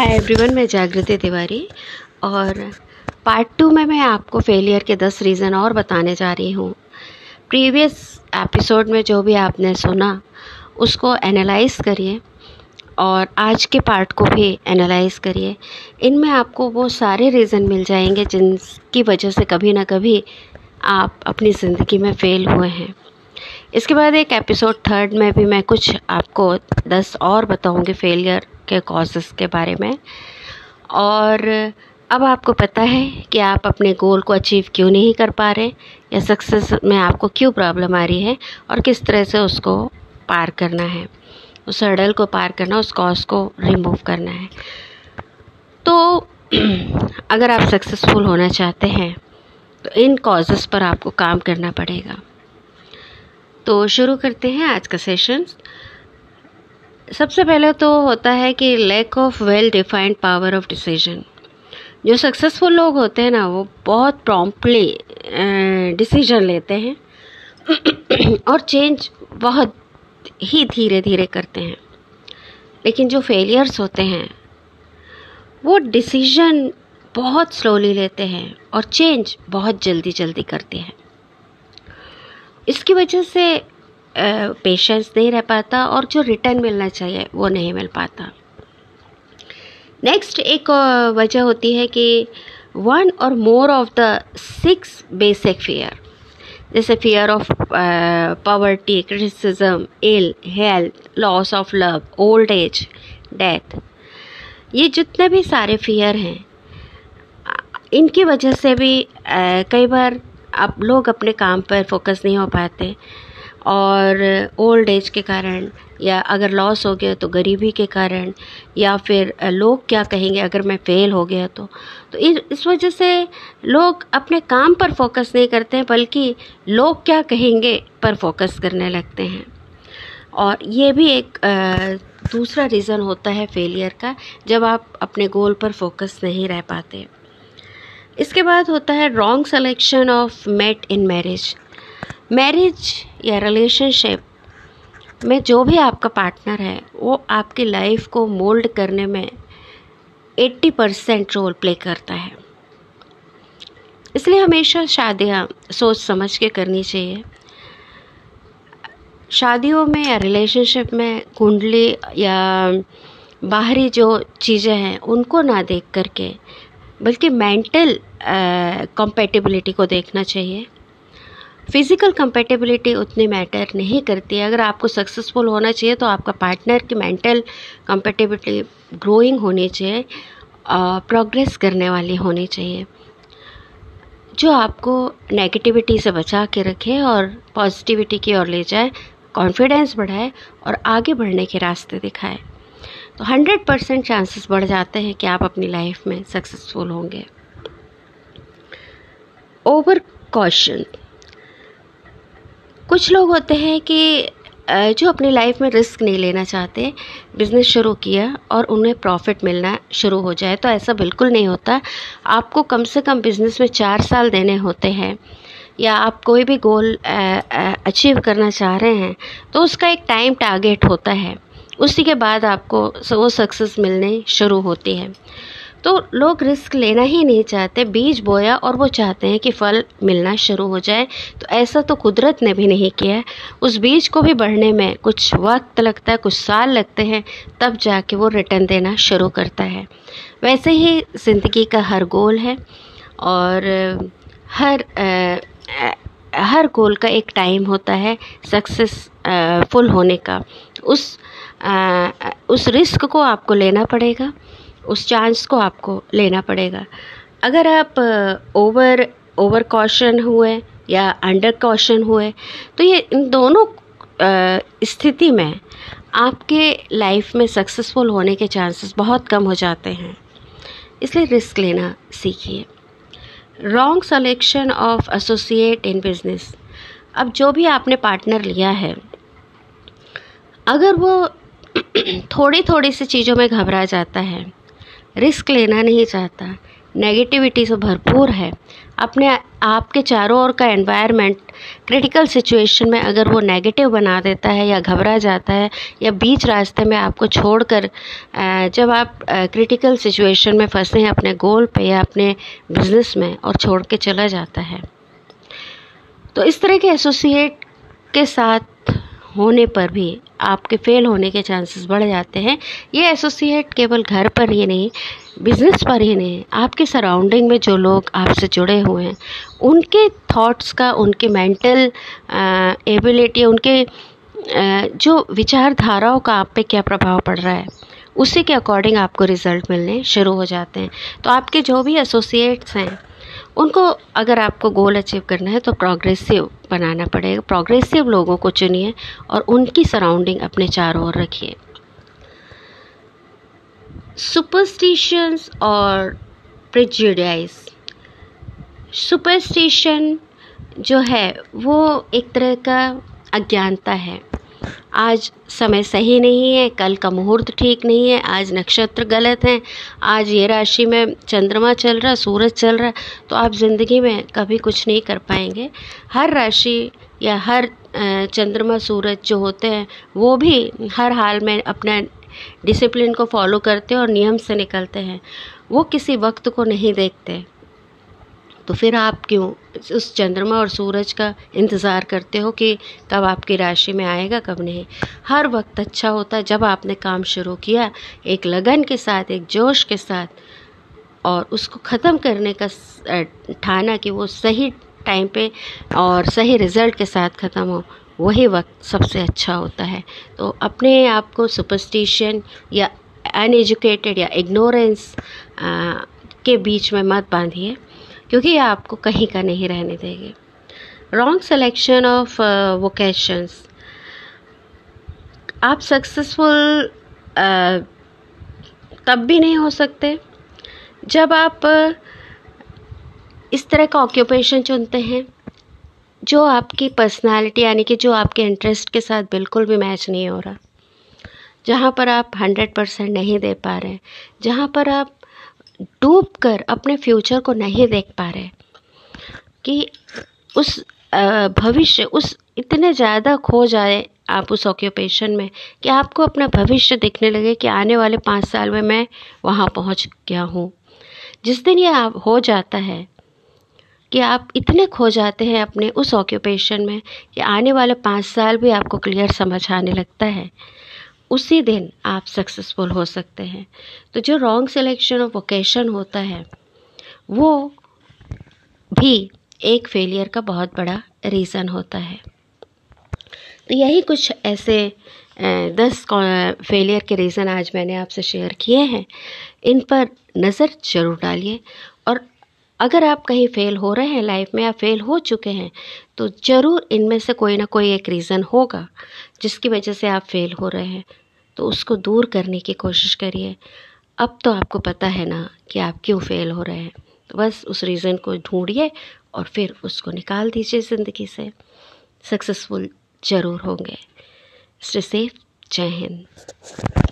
Hi everyone मैं जागृति तिवारी और पार्ट टू में मैं आपको फेलियर के दस रीज़न और बताने जा रही हूँ। प्रीवियस एपिसोड में जो भी आपने सुना, उसको एनालाइज करिए और आज के पार्ट को भी एनालाइज करिए। इनमें आपको वो सारे रीज़न मिल जाएँगे जिनकी वजह से कभी ना कभी आप अपनी ज़िंदगी में फ़ेल हुए हैं। इसके बाद एक एपिसोड थर्ड में भी मैं कुछ आपको दस और बताऊँगी फेलियर के कॉजेस के बारे में। और अब आपको पता है कि आप अपने गोल को अचीव क्यों नहीं कर पा रहे, या सक्सेस में आपको क्यों प्रॉब्लम आ रही है, और किस तरह से उसको पार करना है। उस हर्डल को पार करना, उस कॉज को रिमूव करना है। तो अगर आप सक्सेसफुल होना चाहते हैं तो इन कॉजेस पर आपको काम करना पड़ेगा। तो शुरू करते हैं आज का सेशन सबसे पहले तो होता है कि lack of well defined power of decision जो सक्सेसफुल लोग होते हैं ना, वो बहुत प्रॉम्पली डिसीज़न लेते हैं और चेंज बहुत ही धीरे धीरे करते हैं. लेकिन जो फेलियर्स होते हैं, वो डिसीज़न बहुत स्लोली लेते हैं और चेंज बहुत जल्दी जल्दी करते हैं. इसकी वजह से पेशेंस नहीं रह पाता और जो रिटर्न मिलना चाहिए, वो नहीं मिल पाता। नेक्स्ट एक वजह होती है कि वन और more of the six basic fear जैसे fear of poverty criticism ill health loss of love old age death ये जितने भी सारे फियर हैं, इनकी वजह से भी कई बार आप लोग अपने काम पर फोकस नहीं हो पाते। और ओल्ड एज के कारण, या अगर लॉस हो गया तो गरीबी के कारण, या फिर लोग क्या कहेंगे अगर मैं फेल हो गया तो। तो इस वजह से लोग अपने काम पर फोकस नहीं करते हैं, बल्कि लोग क्या कहेंगे पर फोकस करने लगते हैं। और ये भी एक दूसरा रीज़न होता है फेलियर का, जब आप अपने गोल पर फोकस नहीं रह पाते। इसके बाद होता है wrong selection of mate in marriage marriage या रिलेशनशिप में जो भी आपका पार्टनर है, वो आपकी लाइफ को मोल्ड करने में 80 परसेंट रोल प्ले करता है। इसलिए हमेशा शादियाँ सोच समझ के करनी चाहिए। शादियों में या रिलेशनशिप में कुंडली या बाहरी जो चीज़ें हैं, उनको ना देख करके, बल्कि मेंटल कंपेटिबिलिटी को देखना चाहिए। फ़िज़िकल कंपेटेबिलिटी उतनी मैटर नहीं करती है। अगर आपको सक्सेसफुल होना चाहिए तो आपका पार्टनर की मेंटल कंपेटेबिलिटी ग्रोइंग होनी चाहिए प्रोग्रेस करने वाली होनी चाहिए। जो आपको नेगेटिविटी से बचा के रखे और पॉजिटिविटी की ओर ले जाए कॉन्फिडेंस बढ़ाए और आगे बढ़ने के रास्ते दिखाए तो हंड्रेड परसेंट चांसेस बढ़ जाते हैं कि आप अपनी लाइफ में सक्सेसफुल होंगे। ओवर कॉशन कुछ लोग होते हैं कि जो अपनी लाइफ में रिस्क नहीं लेना चाहते बिज़नेस शुरू किया और उन्हें प्रॉफिट मिलना शुरू हो जाए तो ऐसा बिल्कुल नहीं होता। आपको कम से कम बिज़नेस में चार साल देने होते हैं, या आप कोई भी गोल अचीव करना चाह रहे हैं तो उसका एक टाइम टारगेट होता है। उसी के बाद आपको वो सक्सेस मिलने शुरू होती है। तो लोग रिस्क लेना ही नहीं चाहते बीज बोया और वो चाहते हैं कि फल मिलना शुरू हो जाए। तो ऐसा तो कुदरत ने भी नहीं किया उस बीज को भी बढ़ने में कुछ वक्त लगता है कुछ साल लगते हैं तब जाके वो रिटर्न देना शुरू करता है। वैसे ही ज़िंदगी का हर गोल है और हर आ, हर गोल का एक टाइम होता है सक्सेस फुल होने का। उस आ, उस रिस्क को आपको लेना पड़ेगा। उस चांस को आपको लेना पड़ेगा। अगर आप ओवर ओवर कॉशन हुए या अंडर कॉशन हुए तो ये इन दोनों स्थिति में आपके लाइफ में सक्सेसफुल होने के चांसेस बहुत कम हो जाते हैं। इसलिए रिस्क लेना सीखिए। Wrong selection of associate in business अब जो भी आपने पार्टनर लिया है, अगर वो थोड़ी थोड़ी सी चीज़ों में घबरा जाता है रिस्क लेना नहीं चाहता। नेगेटिविटी से भरपूर है। अपने आपके चारों ओर का एनवायरनमेंट क्रिटिकल सिचुएशन में अगर वो नेगेटिव बना देता है या घबरा जाता है या बीच रास्ते में आपको छोड़कर जब आप क्रिटिकल सिचुएशन में फंसे हैं अपने गोल पे या अपने बिज़नेस में और छोड़ के चला जाता है। तो इस तरह के एसोसिएट के साथ होने पर भी आपके फेल होने के चांसेस बढ़ जाते हैं। ये एसोसिएट केवल घर पर ही नहीं बिज़नेस पर ही नहीं आपके सराउंडिंग में जो लोग आपसे जुड़े हुए हैं उनके थॉट्स का उनके मेंटल एबिलिटी उनके uh, जो विचारधाराओं का आप पे क्या प्रभाव पड़ रहा है उसी के अकॉर्डिंग आपको रिज़ल्ट मिलने शुरू हो जाते हैं। तो आपके जो भी एसोसिएट्स हैं उनको अगर आपको गोल अचीव करना है तो प्रोग्रेसिव बनाना पड़ेगा। प्रोग्रेसिव लोगों को चुनिए और उनकी सराउंडिंग अपने चारों ओर रखिए। सुपरस्टिशंस और प्रिजुडाइज सुपरस्टिशन जो है, वो एक तरह का अज्ञानता है। आज समय सही नहीं है, कल का मुहूर्त ठीक नहीं है, आज नक्षत्र गलत हैं, आज ये राशि में चंद्रमा चल रहा, सूरज चल रहा तो आप ज़िंदगी में कभी कुछ नहीं कर पाएँगे। हर राशि या हर चंद्रमा, सूरज जो होते हैं, वो भी हर हाल में अपना डिसिप्लिन को फॉलो करते हैं और नियम से निकलते हैं। वो किसी वक्त को नहीं देखते। तो फिर आप क्यों उस चंद्रमा और सूरज का इंतज़ार करते हो कि कब आपकी राशि में आएगा, कब नहीं। हर वक्त अच्छा होता है जब आपने काम शुरू किया, एक लगन के साथ, एक जोश के साथ, और उसको ख़त्म करने का ठाना कि वो सही टाइम पे और सही रिज़ल्ट के साथ ख़त्म हो, वही वक्त सबसे अच्छा होता है। तो अपने आप को सुपरस्टिशन या अनएजुकेटेड या इग्नोरेंस के बीच में मत बांधिए। क्योंकि ये आपको कहीं का नहीं रहने देंगे। रॉन्ग सेलेक्शन ऑफ़ वोकेशंस आप सक्सेसफुल uh, तब भी नहीं हो सकते। जब आप uh, इस तरह का ऑक्यूपेशन चुनते हैं जो आपकी पर्सनालिटी यानी कि जो आपके इंटरेस्ट के साथ बिल्कुल भी मैच नहीं हो रहा जहाँ पर आप हंड्रेड परसेंट नहीं दे पा रहे जहाँ पर आप डूब कर अपने फ्यूचर को नहीं देख पा रहे। कि उस भविष्य, उस इतने ज़्यादा खो जाए आप उस ऑक्यूपेशन में कि आपको अपना भविष्य देखने लगे कि आने वाले पाँच साल में मैं वहाँ पहुँच गया हूँ। जिस दिन ये आप, हो जाता है कि आप इतने खो जाते हैं अपने उस ऑक्यूपेशन में कि आने वाले पाँच साल भी आपको क्लियर समझ आने लगता है। उसी दिन आप सक्सेसफुल हो सकते हैं। तो जो रॉन्ग सिलेक्शन ऑफ़ वोकेशन होता है, वो भी एक फेलियर का बहुत बड़ा रीज़न होता है। तो यही कुछ ऐसे दस फेलियर के रीज़न आज मैंने आपसे शेयर किए हैं। इन पर नज़र ज़रूर डालिए। अगर आप कहीं फेल हो रहे हैं लाइफ में या फेल हो चुके हैं तो ज़रूर इनमें से कोई ना कोई एक रीज़न होगा जिसकी वजह से आप फेल हो रहे हैं। तो उसको दूर करने की कोशिश करिए। अब तो आपको पता है ना कि आप क्यों फेल हो रहे हैं। बस उस रीज़न को ढूंढिए और फिर उसको निकाल दीजिए ज़िंदगी से। सक्सेसफुल ज़रूर होंगे। स्टे सेफ़ जय हिंद